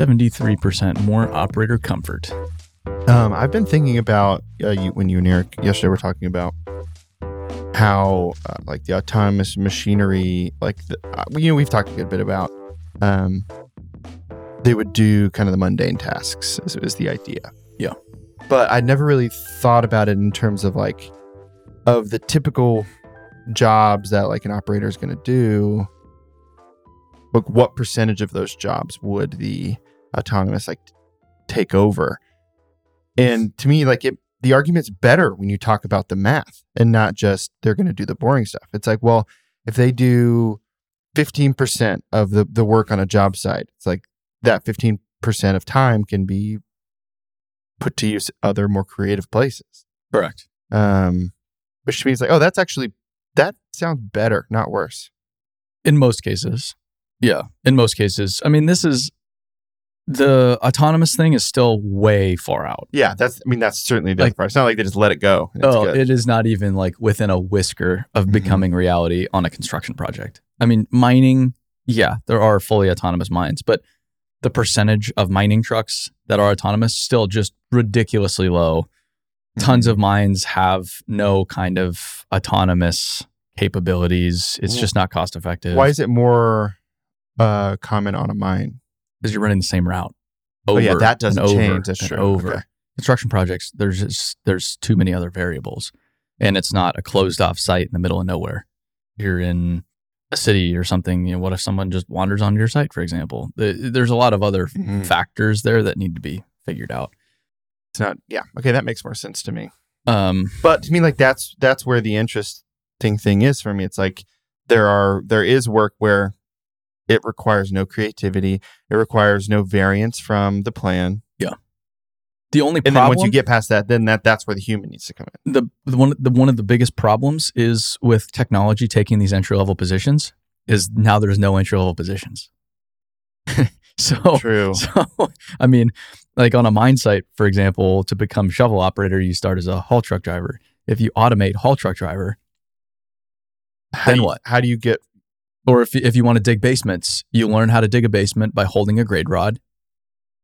73% more operator comfort. Um, I've been thinking about uh, you, when you and Eric yesterday were talking about how uh, like the autonomous machinery, like the, uh, you know, we've talked a good bit about. Um, they would do kind of the mundane tasks is, is the idea. Yeah. But I'd never really thought about it in terms of like of the typical jobs that like an operator is going to do. But what percentage of those jobs would the autonomous like take over? And to me, like it, the argument's better when you talk about the math and not just they're going to do the boring stuff. It's like, well, if they do 15% of the, the work on a job site, it's like that 15% of time can be put to use other more creative places. Correct. Um, which means like, oh, that's actually, that sounds better, not worse. In most cases. Yeah. In most cases. I mean, this is the autonomous thing is still way far out. Yeah, that's. I mean, that's certainly the Like- part. It's not like they just let it go. Oh, good. it is not even like within a whisker of Mhm. becoming reality on a construction project. I mean, mining, yeah, there are fully autonomous mines, but the percentage of mining trucks that are autonomous still just ridiculously low. Tons Mm-hmm. of mines have no kind of autonomous capabilities. It's just not cost effective. Why is it more uh, common on a mine? Because you're running the same route. Oh, yeah, over that doesn't over change. That's true. Over Okay. construction projects, there's just there's too many other variables, and it's not a closed off site in the middle of nowhere. You're in a city or something. You know, what if someone just wanders onto your site, for example? There's a lot of other Mhm. factors there that need to be figured out. It's not. Yeah. Okay, that makes more sense to me. Um, But to me, like that's that's where the interesting thing is for me. It's like there are there is work where it requires no creativity. It requires no variance from the plan. Yeah. The only And problem, then once you get past that, then that that's where the human needs to come in. the, the one the one of the biggest problems is with technology taking these entry level positions is now there's no entry level positions. so True. So, I mean, like on a mine site, for example, to become shovel operator, you start as a haul truck driver. If you automate haul truck driver, How then you- what? How do you get? Or if if you want to dig basements, you learn how to dig a basement by holding a grade rod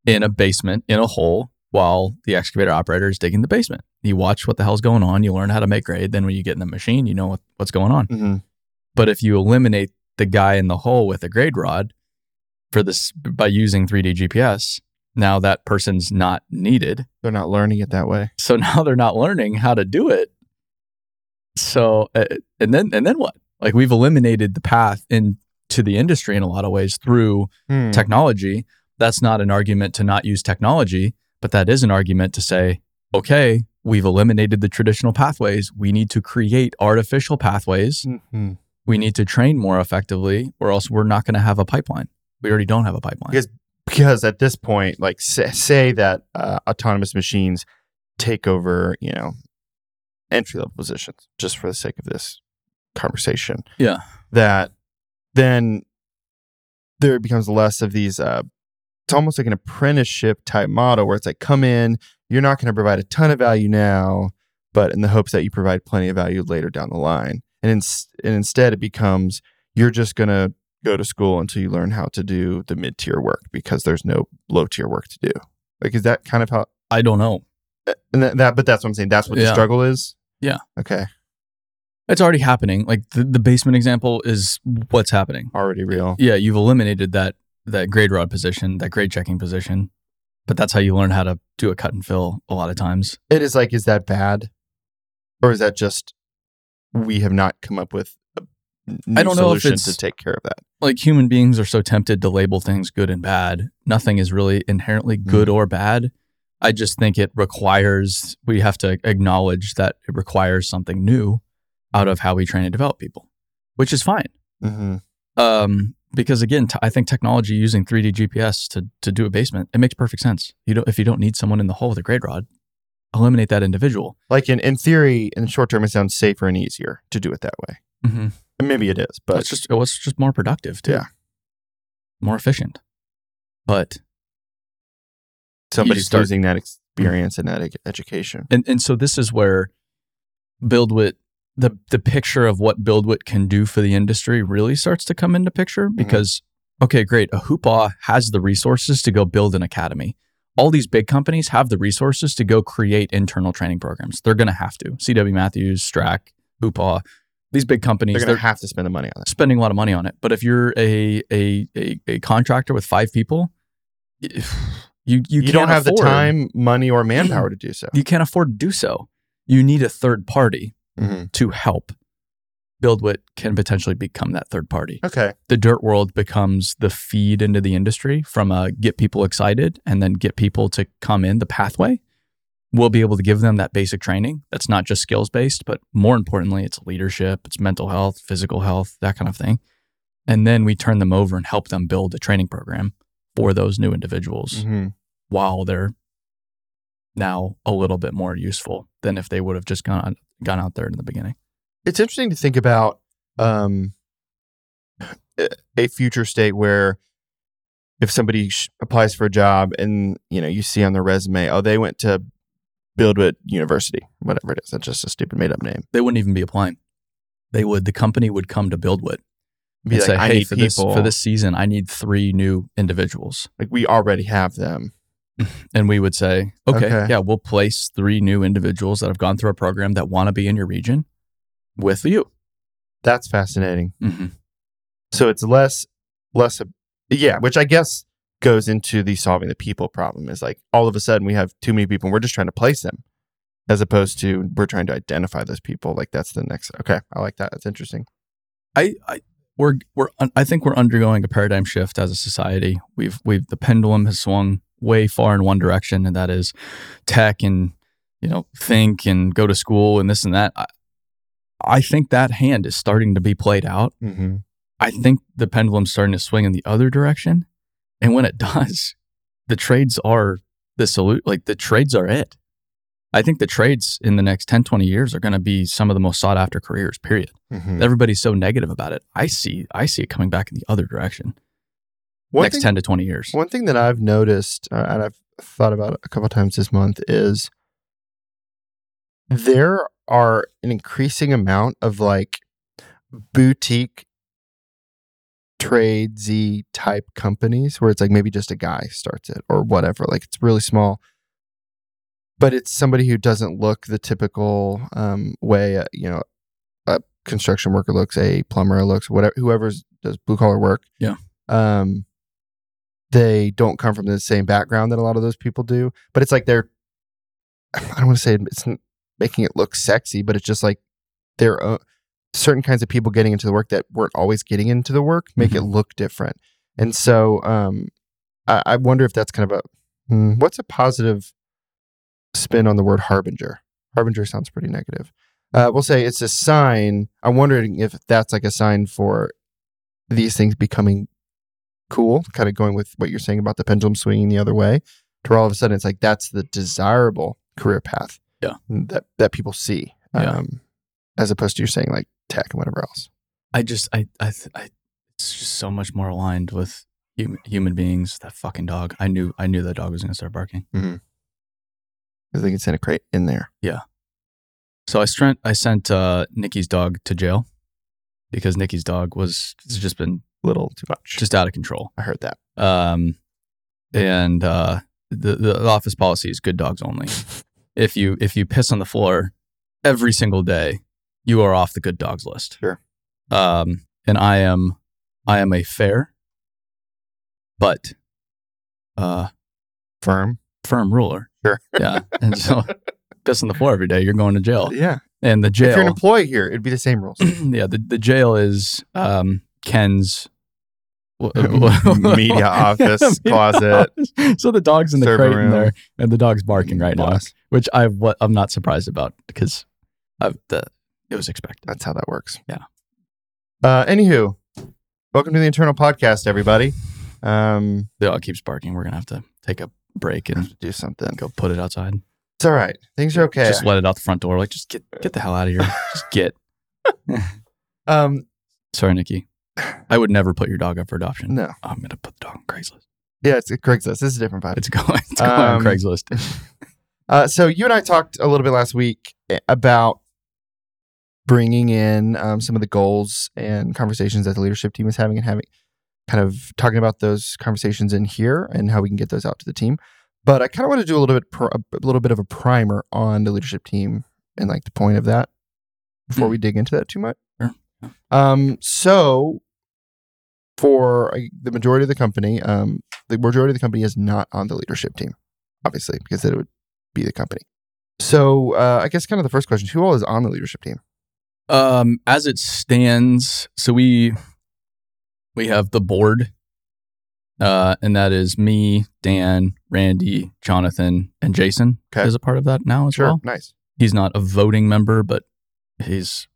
in a basement in a hole while the excavator operator is digging the basement. You watch what the hell's going on. You learn how to make grade. Then when you get in the machine, you know what, what's going on. Mhm. But if you eliminate the guy in the hole with a grade rod for this by using 3D GPS, now that person's not needed. They're not learning it that way. So now they're not learning how to do it. So uh, and then and then what? Like we've eliminated the path into the industry in a lot of ways through Hmm. technology. That's not an argument to not use technology, but that is an argument to say, okay, we've eliminated the traditional pathways. We need to create artificial pathways Mhm. we need to train more effectively or else we're not going to have a pipeline we already don't have a pipeline Because- because at this point, like say, say that uh, autonomous machines take over, you know, entry level positions, just for the sake of this conversation. Yeah. That then there becomes less of these. Uh, it's almost like an apprenticeship type model where it's like, come in, you're not going to provide a ton of value now, but in the hopes that you provide plenty of value later down the line. And, ins- and instead, it becomes you're just going to go to school until you learn how to do the mid tier work because there's no low tier work to do. Like, is that kind of how? i don't know And that, that but that's what I'm saying. That's what the struggle is. Yeah. Okay. It's already happening. Like the, the basement example is what's happening. Already real. yeah you've eliminated that that grade rod position that grade checking position but that's how you learn how to do a cut and fill a lot of times. It is like, is that bad, or is that just we have not come up with a I don't know if solution it's- to take care of that? like human beings are so tempted to label things good and bad. Nothing is really inherently hmm. good or bad. I just think it requires we have to acknowledge that it requires something new out of how we train and develop people which is fine Mm-hmm. um, because again t- I think technology using 3d gps to, to do a basement it makes perfect sense you don't if you don't need someone in the hole with a grade rod eliminate that individual Like in in theory, in the short term, it sounds safer and easier to do it that way. mm-hmm. And maybe it is, but it's just it was just more productive too Yeah. more efficient but somebody's start- losing that experience and that ed- education. and and so this is where BuildWit the the picture of what BuildWit can do for the industry really starts to come into picture mm-hmm. because okay, great. A Hoopaugh has the resources to go build an academy. All these big companies have the resources to go create internal training programs. They're going to have to. CW Matthews, Strack, Hoopaugh, these big companies, They're going to have to spend the money on it. spending a lot of money on it. But if you're a a a, a contractor with five people, you you, You, don't have the time, money, or manpower to do so. You can't afford to do so. You need a third party Mhm. to help build what can potentially become that third party. Okay. the dirt world becomes the feed into the industry from a get people excited and then get people to come in the pathway we'll be able to give them that basic training that's not just skills based but more importantly it's leadership it's mental health physical health that kind of thing and then we turn them over and help them build a training program for those new individuals Mhm. while they're now a little bit more useful than if they would have just gone gone out there in the beginning It's interesting to think about um, a- future state where if somebody sh- applies for a job and you know you see on their resume, oh, they went to BuildWit University, whatever it is. That's just a stupid made up name. they wouldn't even be applying they would the company would come to BuildWit Be and like, say, hey, for people. this for this season, I need three new individuals, like we already have them. And we would say, okay, Okay. yeah, we'll place three new individuals that have gone through our program that want to be in your region with you. That's fascinating. hmm So it's less, less, a, yeah, which I guess goes into the solving the people problem. Is like all of a sudden we have too many people and we're just trying to place them, as opposed to we're trying to identify those people. Like that's the next. Okay, I like that. That's interesting. I, I we're we're I think we're undergoing a paradigm shift as a society. We've we've the pendulum has swung way far in one direction, and that is tech and you know think and go to school and this and that. I, I think that hand is starting to be played out. Mm-hmm. I think the pendulum's starting to swing in the other direction. And when it does, the trades are the salute. Like the trades are it. I think the trades in the next 10, 20 years are going to be some of the most sought after careers, period. Mm-hmm. Everybody's so negative about it. I see, I see it coming back in the other direction One next thing, 10 to 20 years. one thing that I've noticed uh, and I've thought about a couple times this month is there are an increasing amount of like boutique tradesy type companies where it's like maybe just a guy starts it or whatever. Like it's really small, but it's somebody who doesn't look the typical um, way. Uh, you know, a construction worker looks, a plumber looks, whatever, whoever does blue collar work. Yeah. Um, they don't come from the same background that a lot of those people do, but it's like they're. I don't want to say it's making it look sexy, but it's just like they're uh, certain kinds of people getting into the work that weren't always getting into the work make it look different. And so um, I, I wonder if that's kind of a hmm, what's a positive spin on the word harbinger? Harbinger sounds pretty negative. Uh, we'll say it's a sign. I'm wondering if that's like a sign for these things becoming cool, kind of going with what you're saying about the pendulum swinging the other way, to all of a sudden it's like that's the desirable career path. Yeah. That that people see. Yeah. Um, as opposed to you're saying like tech and whatever else. I just, I, I, I, it's just so much more aligned with human, human beings. That fucking dog. I knew, I knew that dog was going to start barking. Because they can send a crate in there. Yeah. So I sent I sent uh, Nikki's dog to jail because Nikki's dog was just been Little too much. just out of control. I heard that. Um, and uh, the the office policy is good dogs only. if you if you piss on the floor every single day, you are off the good dogs list. Sure. Um, and I am I am a fair, but uh, Firm. firm ruler. Sure. Yeah, and so piss on the floor every day, you're going to jail. Yeah. And the jail. If you're an employee here, it'd be the same rules. yeah, the, the jail is um, Ken's Media office, Media closet, office. So the dog's in the crate in there, and the dog's barking right now, which I what I'm not surprised about because I've the it was expected. That's how that works. Yeah. Uh, anywho, welcome to the internal podcast, everybody. Um, The dog keeps barking. We're gonna have to take a break and do something. go put it outside. It's all right. Things are okay. Just let it out the front door. Like just get get the hell out of here. just get. um, Sorry, Nikki. I would never put your dog up for adoption. no. I'm gonna put the dog on Craigslist. Yeah, it's Craigslist. This is a different vibe. It's going. It's going on Um, Craigslist. Uh, so you and I talked a little bit last week eh, about bringing in um, some of the goals and conversations that the leadership team is having and having kind of talking about those conversations in here and how we can get those out to the team. But I kind of want to do a little bit pr- a little bit of a primer on the leadership team and like the point of that before Mm. we dig into that too much. Sure. Um, so for uh, the majority of the company, um, the majority of the company is not on the leadership team, obviously, because it would be the company. So uh, I guess kind of the first question: Who all is on the leadership team? Um, as it stands, so we we have the board, uh, and that is me, Dan, Randy, Jonathan, and Jason Okay. is a part of that now as Sure, well. nice. He's not a voting member, but he's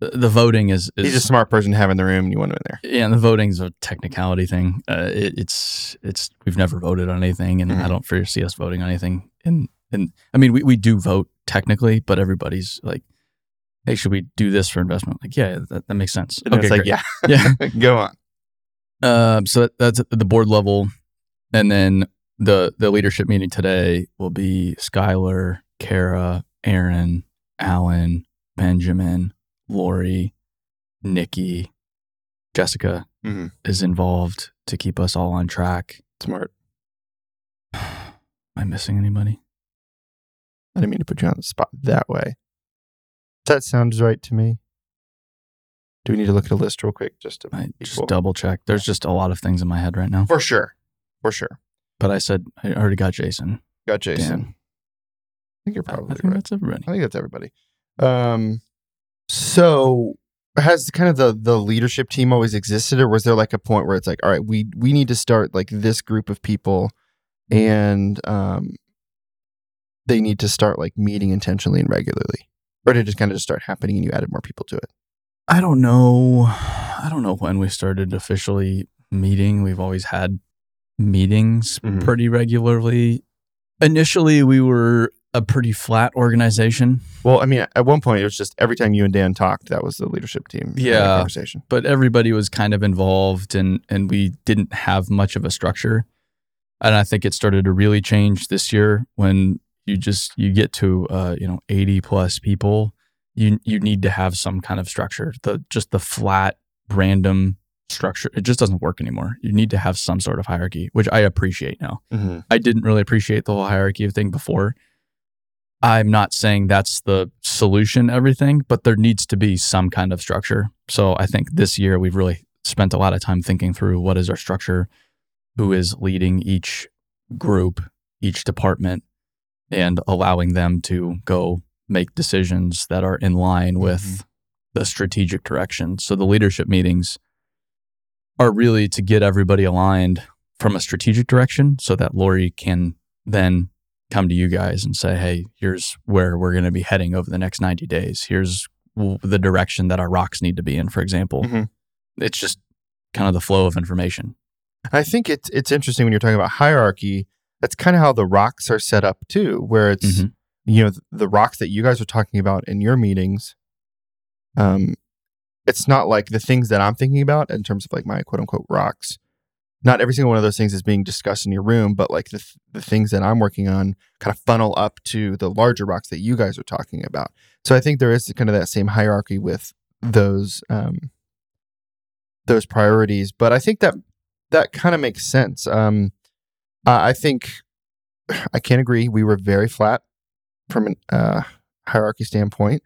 the, voting is, is He's a smart person to have in the room, and you want him in there. yeah, and the voting's a technicality thing. Uh, it, it's it's we've never voted on anything, and Mhm. I don't foresee us voting on anything. And and I mean, we, we do vote technically, but everybody's like, "Hey, should we do this for investment?" Like, yeah, that, that makes sense. And it's like, great. yeah, yeah. go on. Um, so that, that's at the board level, and then the the leadership meeting today will be Skylar, Kara, Aaron, Alan, Benjamin, Lori, Nikki, Jessica Mhm. is involved to keep us all on track. Smart. Am I missing anybody? I didn't mean to put you on the spot that way. That sounds right to me. Do we need to look at a list real quick just to just cool? double check. There's just a lot of things in my head right now. for sure, for sure. But I said I already got Jason. Got Jason. Dan. I think you're probably I think right. that's everybody. I think that's everybody. Um, so has kind of the the leadership team always existed, or was there like a point where it's like, all right, we we need to start like this group of people, and um, they need to start like meeting intentionally and regularly, or did it just kind of just start happening and you added more people to it? I don't know. I don't know when we started officially meeting. We've always had meetings Mhm. pretty regularly. Initially, we were a pretty flat organization, Well, I mean, at one point it was just every time you and Dan talked, that was the leadership team Yeah. conversation. but everybody was kind of involved and and we didn't have much of a structure. And I think it started to really change this year when you just you get to uh, you know 80 plus people, you you need to have some kind of structure. The just the flat random structure it just doesn't work anymore. You need to have some sort of hierarchy, which I appreciate now. Mm-hmm. I didn't really appreciate the whole hierarchy of thing before. I'm not saying that's the solution everything, but there needs to be some kind of structure. So I think this year we've really spent a lot of time thinking through what is our structure, who is leading each group, each department, and allowing them to go make decisions that are in line mm-hmm. with the strategic direction. So the leadership meetings are really to get everybody aligned from a strategic direction so that Lori can then come to you guys and say, hey, here's where we're going to be heading over the next 90 days. Here's w- the direction that our rocks need to be in, for example. Mhm. It's just kind of the flow of information. I think it's it's interesting when you're talking about hierarchy. That's kind of how the rocks are set up too, where it's Mhm. you know the rocks that you guys are talking about in your meetings. Um, it's not like the things that I'm thinking about in terms of like my quote unquote rocks. Not every single one of those things is being discussed in your room, but like the th- the things that I'm working on kind of funnel up to the larger rocks that you guys are talking about. So I think there is kind of that same hierarchy with those um, those priorities, but I think that that kind of makes sense. Um, I I think I can't agree. We were very flat from an uh, hierarchy standpoint,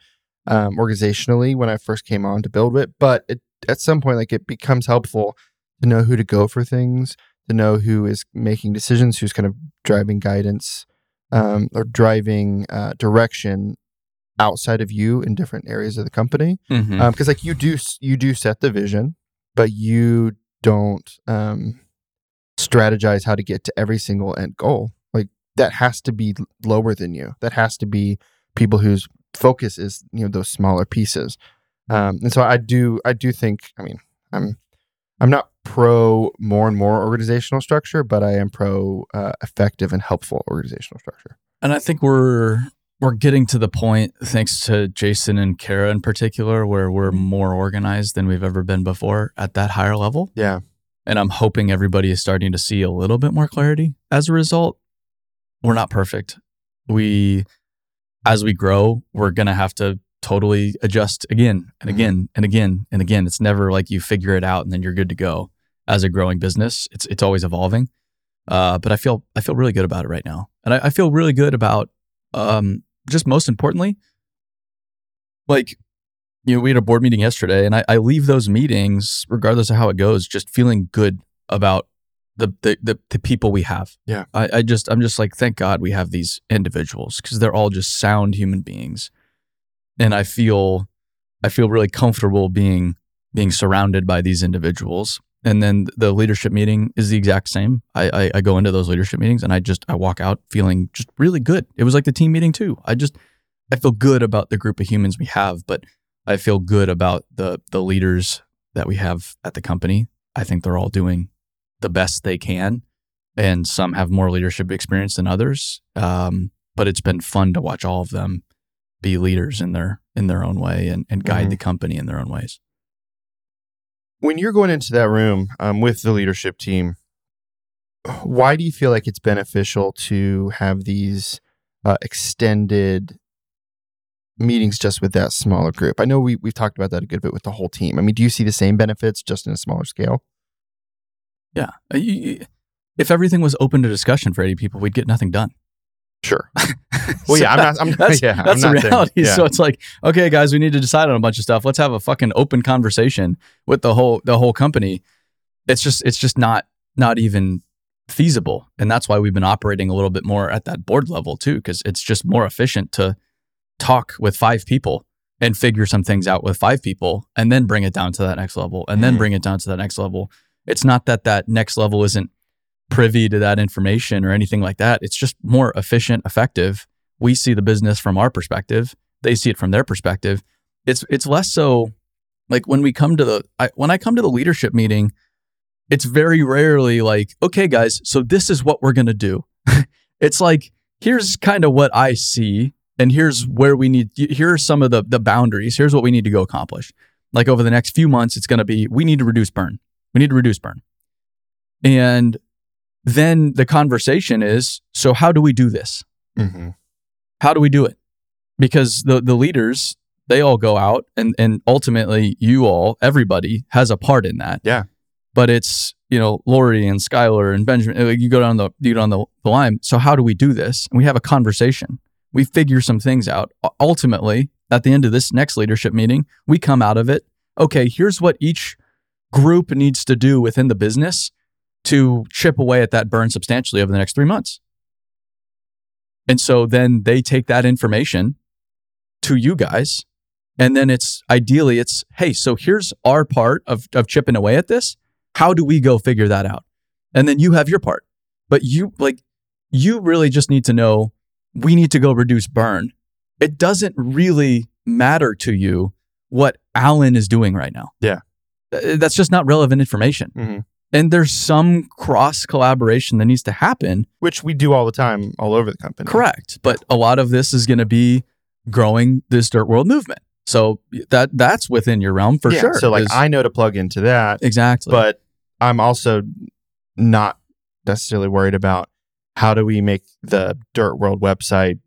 um, organizationally when I first came on to BuildWit. But it, at some point, like it becomes helpful to know who to go for things, to know who is making decisions, who's kind of driving guidance um, or driving uh, direction outside of you in different areas of the company. Mm-hmm. because like you do you do set the vision but you don't um strategize how to get to every single end goal. Like that has to be lower than you. That has to be people whose focus is you know those smaller pieces. Um and so i do i do think i mean i'm i'm not pro more and more organizational structure but i am pro uh, effective and helpful organizational structure And I think we're we're getting to the point, thanks to Jason and Kara in particular, where we're more organized than we've ever been before at that higher level. yeah And I'm hoping everybody is starting to see a little bit more clarity as a result. We're not perfect. We, as we grow, we're going to have to totally adjust again and Mhm. again and again and again. It's never like you figure it out and then you're good to go. as a growing business. It's it's always evolving. Uh, but I feel I feel really good about it right now, and I, I feel really good about um, just most importantly, like you know, we had a board meeting yesterday, and I, I leave those meetings, regardless of how it goes, just feeling good about the the the, the people we have. Yeah. I, I just I'm just like, thank God we have these individuals because they're all just sound human beings. And I feel I feel really comfortable being being surrounded by these individuals. And then the leadership meeting is the exact same. I, I, I go into those leadership meetings and I just I walk out feeling just really good. It was like the team meeting too. I just I feel good about the group of humans we have, but I feel good about the the leaders that we have at the company. I think they're all doing the best they can, and some have more leadership experience than others. Um, but it's been fun to watch all of them be leaders in their in their own way and, and guide Mhm. the company in their own ways. when you're going into that room um, with the leadership team, why do you feel like it's beneficial to have these uh, extended meetings just with that smaller group? I know we, we've talked about that a good bit with the whole team. I mean, do you see the same benefits just in a smaller scale? Yeah, Uh, if everything was open to discussion for eighty people, we'd get nothing done. Sure. Well, yeah, I'm not. I'm, that's yeah, I'm that's the saying- reality. yeah. So it's like, okay, guys, we need to decide on a bunch of stuff. Let's have a fucking open conversation with the whole the whole company. It's just it's just not not even feasible, and that's why we've been operating a little bit more at that board level too, because it's just more efficient to talk with five people and figure some things out with five people, and then bring it down to that next level, and then Mhm. bring it down to that next level. It's not that that next level isn't privy to that information or anything like that. It's just more efficient, effective. We see the business from our perspective. They see it from their perspective. It's it's less so like when we come to the I, when I come to the leadership meeting, it's very rarely like, okay, guys, so this is what we're gonna do. it's like here's kind of what I see, and here's where we need. Here are some of the the boundaries. Here's what we need to go accomplish. Like over the next few months, it's gonna be we need to reduce burn. We need to reduce burn. And then the conversation is so how do we do this? Mhm. how do we do it? Because the the leaders they all go out and and ultimately you all everybody has a part in that. Yeah. but it's you know Lori and Skylar and Benjamin you go down the you go down the, the line so how do we do this? And we have a conversation. We figure some things out. Ultimately at the end of this next leadership meeting we come out of it okay here's what each group needs to do within the business to chip away at that burn substantially over the next three months. And so then they take that information to you guys. And then it's ideally it's, hey, so here's our part of, of chipping away at this. How do we go figure that out? And then you have your part. But you like you really just need to know we need to go reduce burn. It doesn't really matter to you what Alan is doing right now. Yeah. That's just not relevant information. Mhm. And there's some cross collaboration that needs to happen. Which we do all the time, all over the company. Correct. But a lot of this is going to be growing this dirt world movement. So that that's within your realm for Yeah, sure. So, like, I know to plug into that, exactly. but I'm also not necessarily worried about how do we make the Dirt World website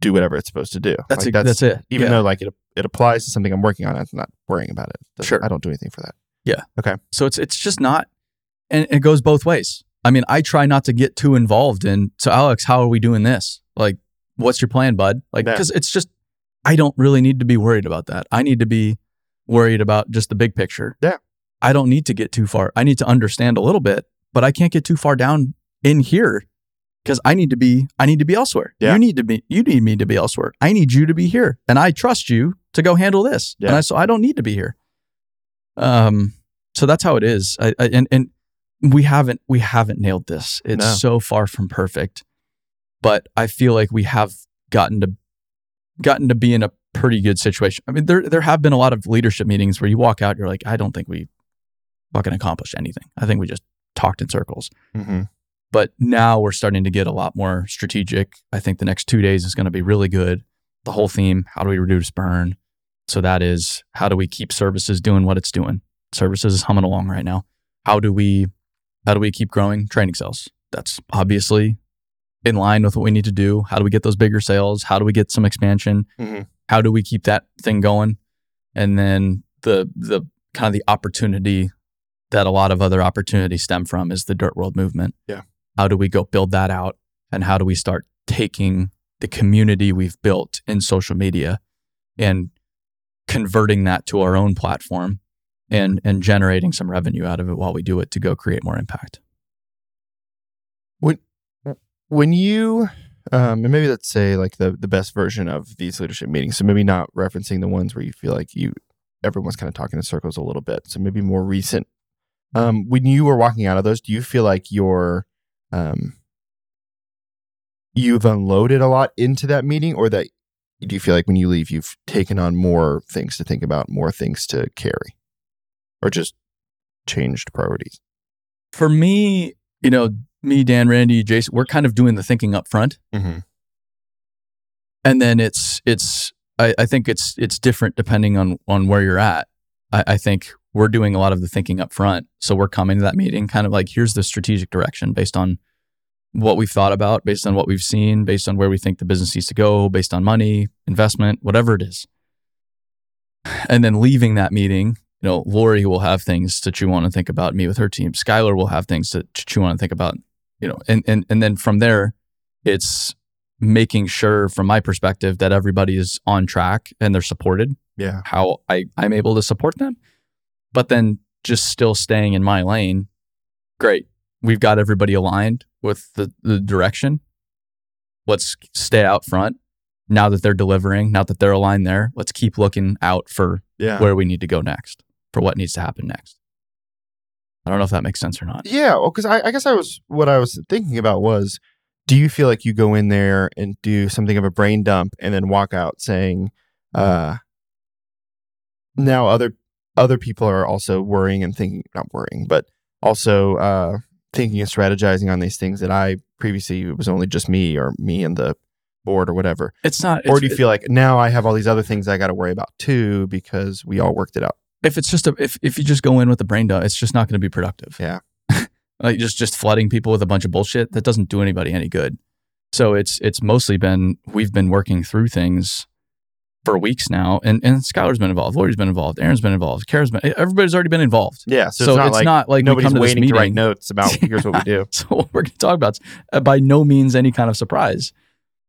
do whatever it's supposed to do. that's, Like, it, that's it. even Yeah. though like it it applies to something I'm working on, I'm not worrying about it. Doesn't- Sure. I don't do anything for that. Yeah. Okay. So it's it's just not, and it goes both ways. I mean, I try not to get too involved in. So Alex, how are we doing this? Like, what's your plan, bud? Like, Yeah. because it's just I don't really need to be worried about that. I need to be worried about just the big picture. Yeah. I don't need to get too far. I need to understand a little bit, but I can't get too far down in here because I need to be I need to be elsewhere. Yeah. You need to be you need me to be elsewhere. I need you to be here, and I trust you to go handle this. Yeah. And I, so I don't need to be here. Um. So that's how it is. I, I, and and we haven't we haven't nailed this. It's No. so far from perfect, but I feel like we have gotten to gotten to be in a pretty good situation. I mean, there there have been a lot of leadership meetings where you walk out, you're like, I don't think we fucking accomplished anything. I think we just talked in circles. Mm-hmm. But now we're starting to get a lot more strategic. I think the next two days is going to be really good. The whole theme: how do we reduce burn? So that is how do we keep services doing what it's doing? Services is humming along right now. How do we how do we keep growing training sales? That's obviously in line with what we need to do. How do we get those bigger sales? How do we get some expansion? Mhm. How do we keep that thing going? And then the the kind of the opportunity that a lot of other opportunities stem from is the dirt world movement. Yeah. How do we go build that out? And how do we start taking the community we've built in social media and converting that to our own platform and and generating some revenue out of it while we do it to go create more impact. when when you um, and maybe let's say like the the best version of these leadership meetings so maybe not referencing the ones where you feel like you everyone's kind of talking in circles a little bit so maybe more recent um, when you were walking out of those do you feel like you're um, you've unloaded a lot into that meeting or that do you feel like when you leave you've taken on more things to think about more things to carry or just changed priorities For me, you know, me, Dan, Randy, Jason, we're kind of doing the thinking up front. mm-hmm. and then it's it's I, I think it's it's different depending on on where you're at. I, I think we're doing a lot of the thinking up front. So we're coming to that meeting kind of like here's the strategic direction based on what we've thought about, based on what we've seen, based on where we think the business needs to go, based on money, investment, whatever it is. And then leaving that meeting, you know, Lori will have things that you want to think about, me with her team. Skylar will have things that you want to think about, you know, and and and then from there, it's making sure from my perspective that everybody is on track and they're supported yeah. how I, i'm able to support them. But then just still staying in my lane great. We've got everybody aligned with the, the direction. Let's stay out front. Now that they're delivering now that they're aligned there let's keep looking out for yeah. where we need to go next for what needs to happen next i don't know if that makes sense or not Yeah, well, because I, I guess I was what I was thinking about was, do you feel like you go in there and do something of a brain dump and then walk out saying, uh, now other other people are also worrying and thinking, not worrying, but also uh, thinking and strategizing on these things that I previously it was only just me or me and the board or whatever. it's not or it's- do you feel like now I have all these other things I got to worry about too because we all worked it out? If it's just a if, if you just go in with the brain dump, it's just not going to be productive. Yeah. like just just flooding people with a bunch of bullshit that doesn't do anybody any good. So it's it's mostly been we've been working through things for weeks now, and and Skylar's been involved, Lori's been involved, Aaron's been involved, Kara's been everybody's already been involved. Yeah, so, So, it's not like we nobody's come to waiting to write notes about here's what we do. So what we're going to talk about is uh, by no means any kind of surprise,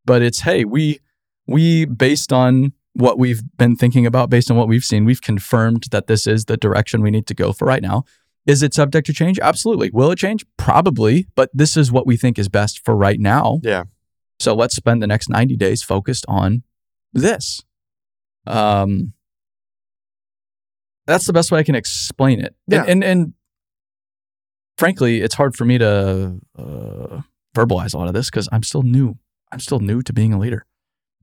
but it's hey we we based on what we've been thinking about, based on what we've seen, we've confirmed that this is the direction we need to go for right now. Is it subject to change? Absolutely. Will it change? Probably, but this is what we think is best for right now. Yeah. So let's spend the next 90 days focused on this. Um, that's the best way I can explain it. Yeah. And, and, and frankly, it's hard for me to uh, verbalize a lot of this because I'm still new. I'm still new to being a leader.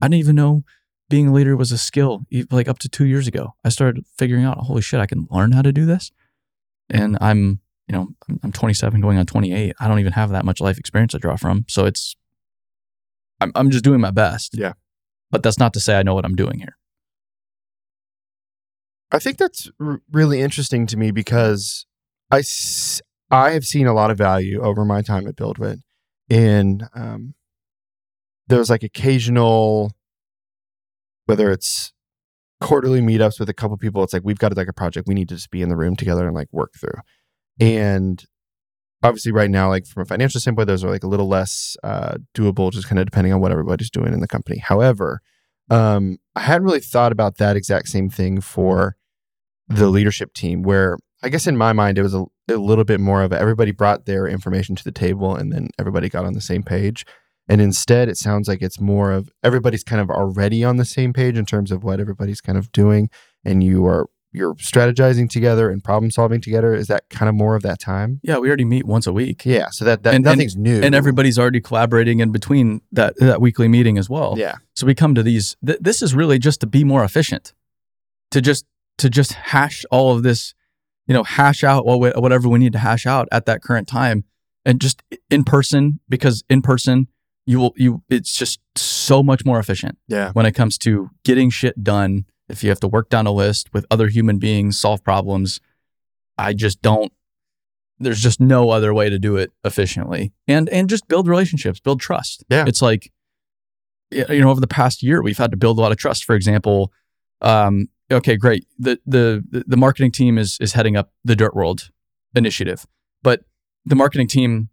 I didn't even know being a leader was a skill like up to two years ago. I started figuring out, holy shit, I can learn how to do this. And I'm, you know, I'm- I'm 27 going on 28. I don't even have that much life experience to draw from. So it's, I'm, I'm just doing my best. Yeah. But that's not to say I know what I'm doing here. I think that's r- really interesting to me because I, s- I have seen a lot of value over my time at BuildWit in um, there's like occasional, whether it's quarterly meetups with a couple people, it's like we've got like a project we need to just be in the room together and like work through. And obviously, right now, like from a financial standpoint, those are like a little less uh, doable, just kind of depending on what everybody's doing in the company. However, um, I hadn't really thought about that exact same thing for the leadership team, where I guess in my mind it was a, a little bit more of a, everybody brought their information to the table and then everybody got on the same page. And instead, it sounds like it's more of everybody's kind of already on the same page in terms of what everybody's kind of doing, and you are you're strategizing together and problem solving together. Is that kind of more of that time? Yeah. We already meet once a week. Yeah. So that, that And- and- nothing's new. And everybody's already collaborating in between that, that weekly meeting as well. Yeah. So we come to these. Th- this is really just to be more efficient, to just to just hash all of this, you know, hash out what we- whatever we need to hash out at that current time, and just in person because in person you will you it's just so much more efficient Yeah. when it comes to getting shit done. If you have to work down a list with other human beings, solve problems, I just don't. There's just no other way to do it efficiently, and and just build relationships, build trust. Yeah. it's like you know over the past year we've had to build a lot of trust. For example, um, okay, great. The the the marketing team is is heading up the Dirt World initiative. But the marketing team,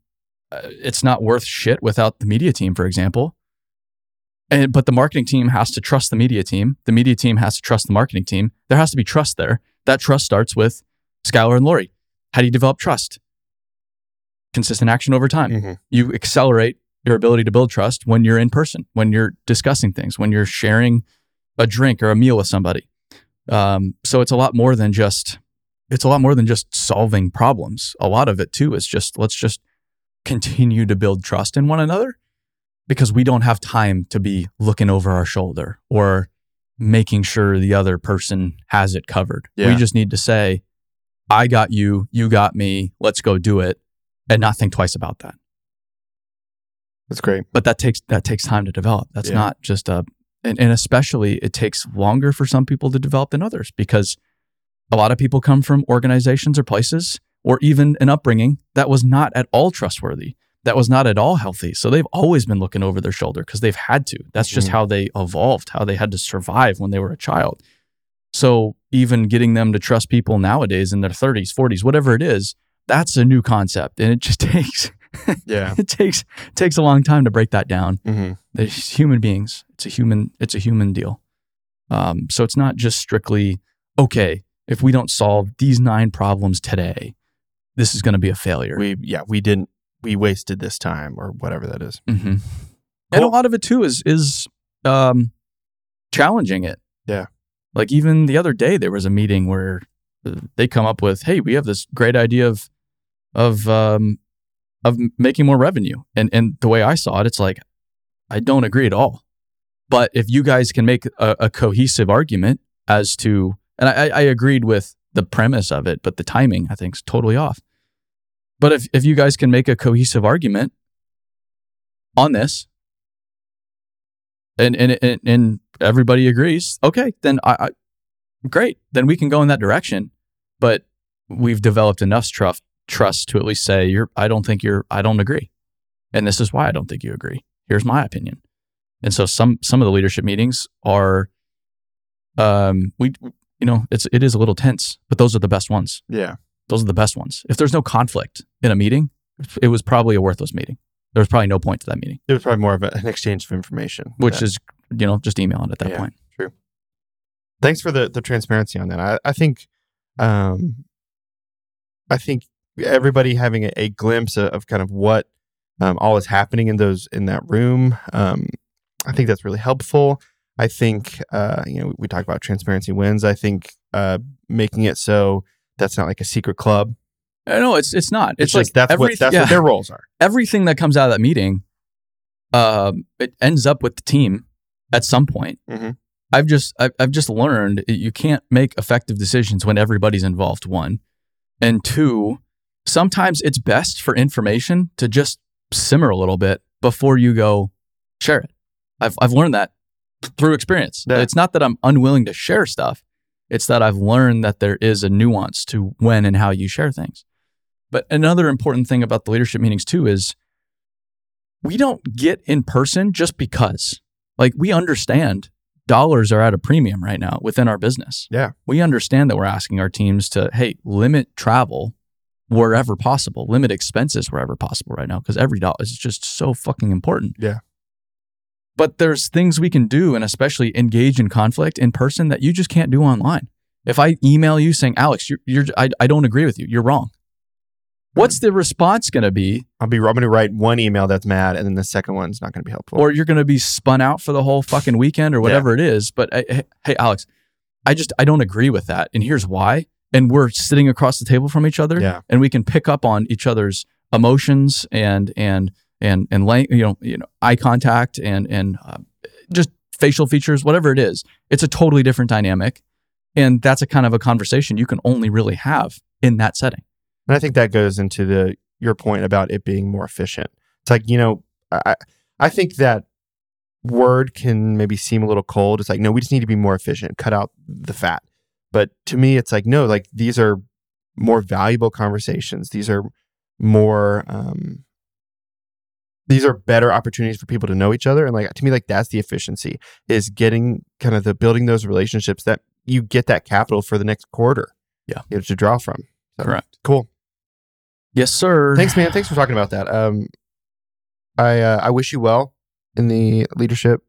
it's not worth shit without the media team, for example. And but the marketing team has to trust the media team. The media team has to trust the marketing team. There has to be trust there. That trust starts with Skylar and Lori. How do you develop trust? Consistent action over time. Mhm. You accelerate your ability to build trust when you're in person, when you're discussing things, when you're sharing a drink or a meal with somebody. Um, so it's a lot more than just it's a lot more than just solving problems. A lot of it too is just let's just continue to build trust in one another because we don't have time to be looking over our shoulder or making sure the other person has it covered. Yeah. We just need to say, I got you, you got me, let's go do it and not think twice about that. That's great. But that takes that takes time to develop. That's Yeah. not just a and, and especially it takes longer for some people to develop than others because a lot of people come from organizations or places or even an upbringing that was not at all trustworthy, that was not at all healthy. So they've always been looking over their shoulder because they've had to. That's just Mhm. how they evolved, how they had to survive when they were a child. So even getting them to trust people nowadays in their 30s, 40s, whatever it is, that's a new concept. And it just takes Yeah. it takes takes a long time to break that down. hmm They're human beings. It's a human. It's a human deal. Um, so it's not just strictly okay. If we don't solve these nine problems today, this is going to be a failure. We yeah we didn't we wasted this time or whatever that is. Mhm. And a lot of it too is is um, challenging it. Yeah. Like even the other day, there was a meeting where uh, they come up with, "Hey, we have this great idea of of um, of making more revenue." And and the way I saw it, it's like I don't agree at all. But if you guys can make a, a cohesive argument as to, and I, I agreed with the premise of it, but the timing I think is totally off. But if if you guys can make a cohesive argument on this, and and and, and everybody agrees, okay, then I, I great, then we can go in that direction. But we've developed enough trust trust to at least say you're. I don't think you're. I don't agree, and this is why I don't think you agree. Here's my opinion. And so some some of the leadership meetings are, um, we you know it's it is a little tense, but those are the best ones. Yeah. Those are the best ones. If there's no conflict in a meeting, it was probably a worthless meeting. There was probably no point to that meeting, It was probably more of a- an exchange of information. which that- is you know just emailing at that Yeah. point. True. Thanks for the the transparency on that. I, I think, um, I think everybody having a, a glimpse of, of kind of what um, all is happening in those in that room. Um, I think that's really helpful. I think uh, you know we talk about transparency wins. I think uh, making it so that's not like a secret club. Uh, No, it's it's not. It's, It's, like that's what that's yeah. what their roles are. everything that comes out of that meeting, um, it ends up with the team at some point. Mhm. I've just I've, I've just learned you can't make effective decisions when everybody's involved. One, and two, sometimes it's best for information to just simmer a little bit before you go share it. I've I've learned that through experience. Yeah. It's not that I'm unwilling to share stuff. It's that I've learned that there is a nuance to when and how you share things. But another important thing about the leadership meetings too is we don't get in person just because. Like we understand dollars are at a premium right now within our business. Yeah. We understand that we're asking our teams to, hey, limit travel wherever possible, limit expenses wherever possible right now because every dollar is just so fucking important. Yeah. But there's things we can do and especially engage in conflict in person that you just can't do online. If I email you saying, Alex, you're, you're I, I don't agree with you, you're wrong. What's the response going to be? I'll be I'm going to write one email that's mad, and then the second one's not going to be helpful. Or you're going to be spun out for the whole fucking weekend or whatever it is. But uh, hey, hey, Alex, I just, I don't agree with that. And here's why. And we're sitting across the table from each other yeah, and we can pick up on each other's emotions and, and, and, and, lang- you know, you know, eye contact and, and uh, just facial features, whatever it is. It's a totally different dynamic. And that's a kind of a conversation you can only really have in that setting. And I think that goes into the your point about it being more efficient. It's like, you know, I I think that word can maybe seem a little cold. It's like, no, we just need to be more efficient, cut out the fat. But to me, it's like, no, like these are more valuable conversations. These are more um these are better opportunities for people to know each other. And like to me, like that's the efficiency is getting kind of the building those relationships that you get that capital for the next quarter. Yeah. You know, to draw from. So, Correct. Cool. Yes, sir. Thanks, man. Thanks for talking about that. Um, I uh, I wish you well in the leadership.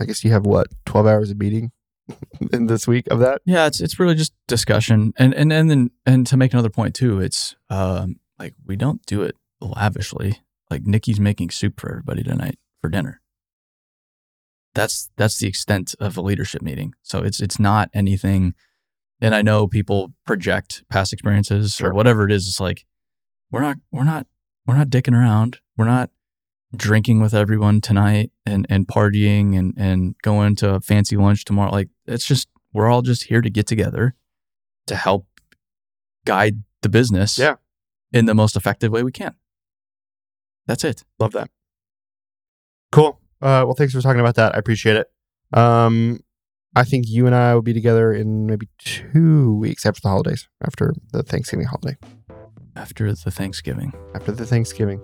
I guess you have what twelve hours of meeting in this week of that. Yeah, it's it's really just discussion, and and and then and to make another point too, it's um like we don't do it lavishly. Like Nikki's making soup for everybody tonight for dinner. That's that's the extent of a leadership meeting. So it's it's not anything. And I know people project past experiences Sure. or whatever it is. It's like we're not we're not we're not dicking around. We're not drinking with everyone tonight and and partying and and going to a fancy lunch tomorrow. Like it's just we're all just here to get together to help guide the business Yeah. in the most effective way we can. That's it. Love that. Cool. Uh, well, thanks for talking about that. I appreciate it. Um, I think you and I will be together in maybe two weeks after the holidays, after the Thanksgiving holiday, After the Thanksgiving. after the Thanksgiving.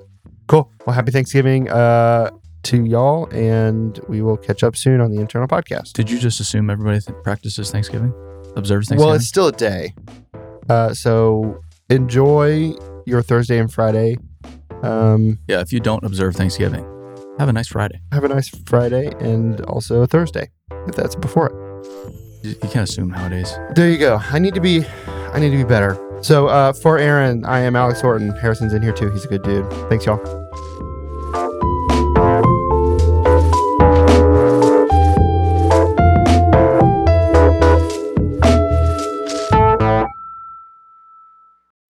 Cool. Well, happy Thanksgiving uh, to y'all, and we will catch up soon on the internal podcast. Did you just assume everybody th- practices Thanksgiving? Observes Thanksgiving? Well, it's still a day. Uh, so enjoy your Thursday and Friday. Um, yeah, if you don't observe Thanksgiving, have a nice Friday. have a nice Friday and also a Thursday, if that's before it. You, you can't assume nowadays. There you go. I need to be, I need to be better. So uh, for Aaron, I am Alex Horton. Harrison's in here too. He's a good dude. Thanks, y'all.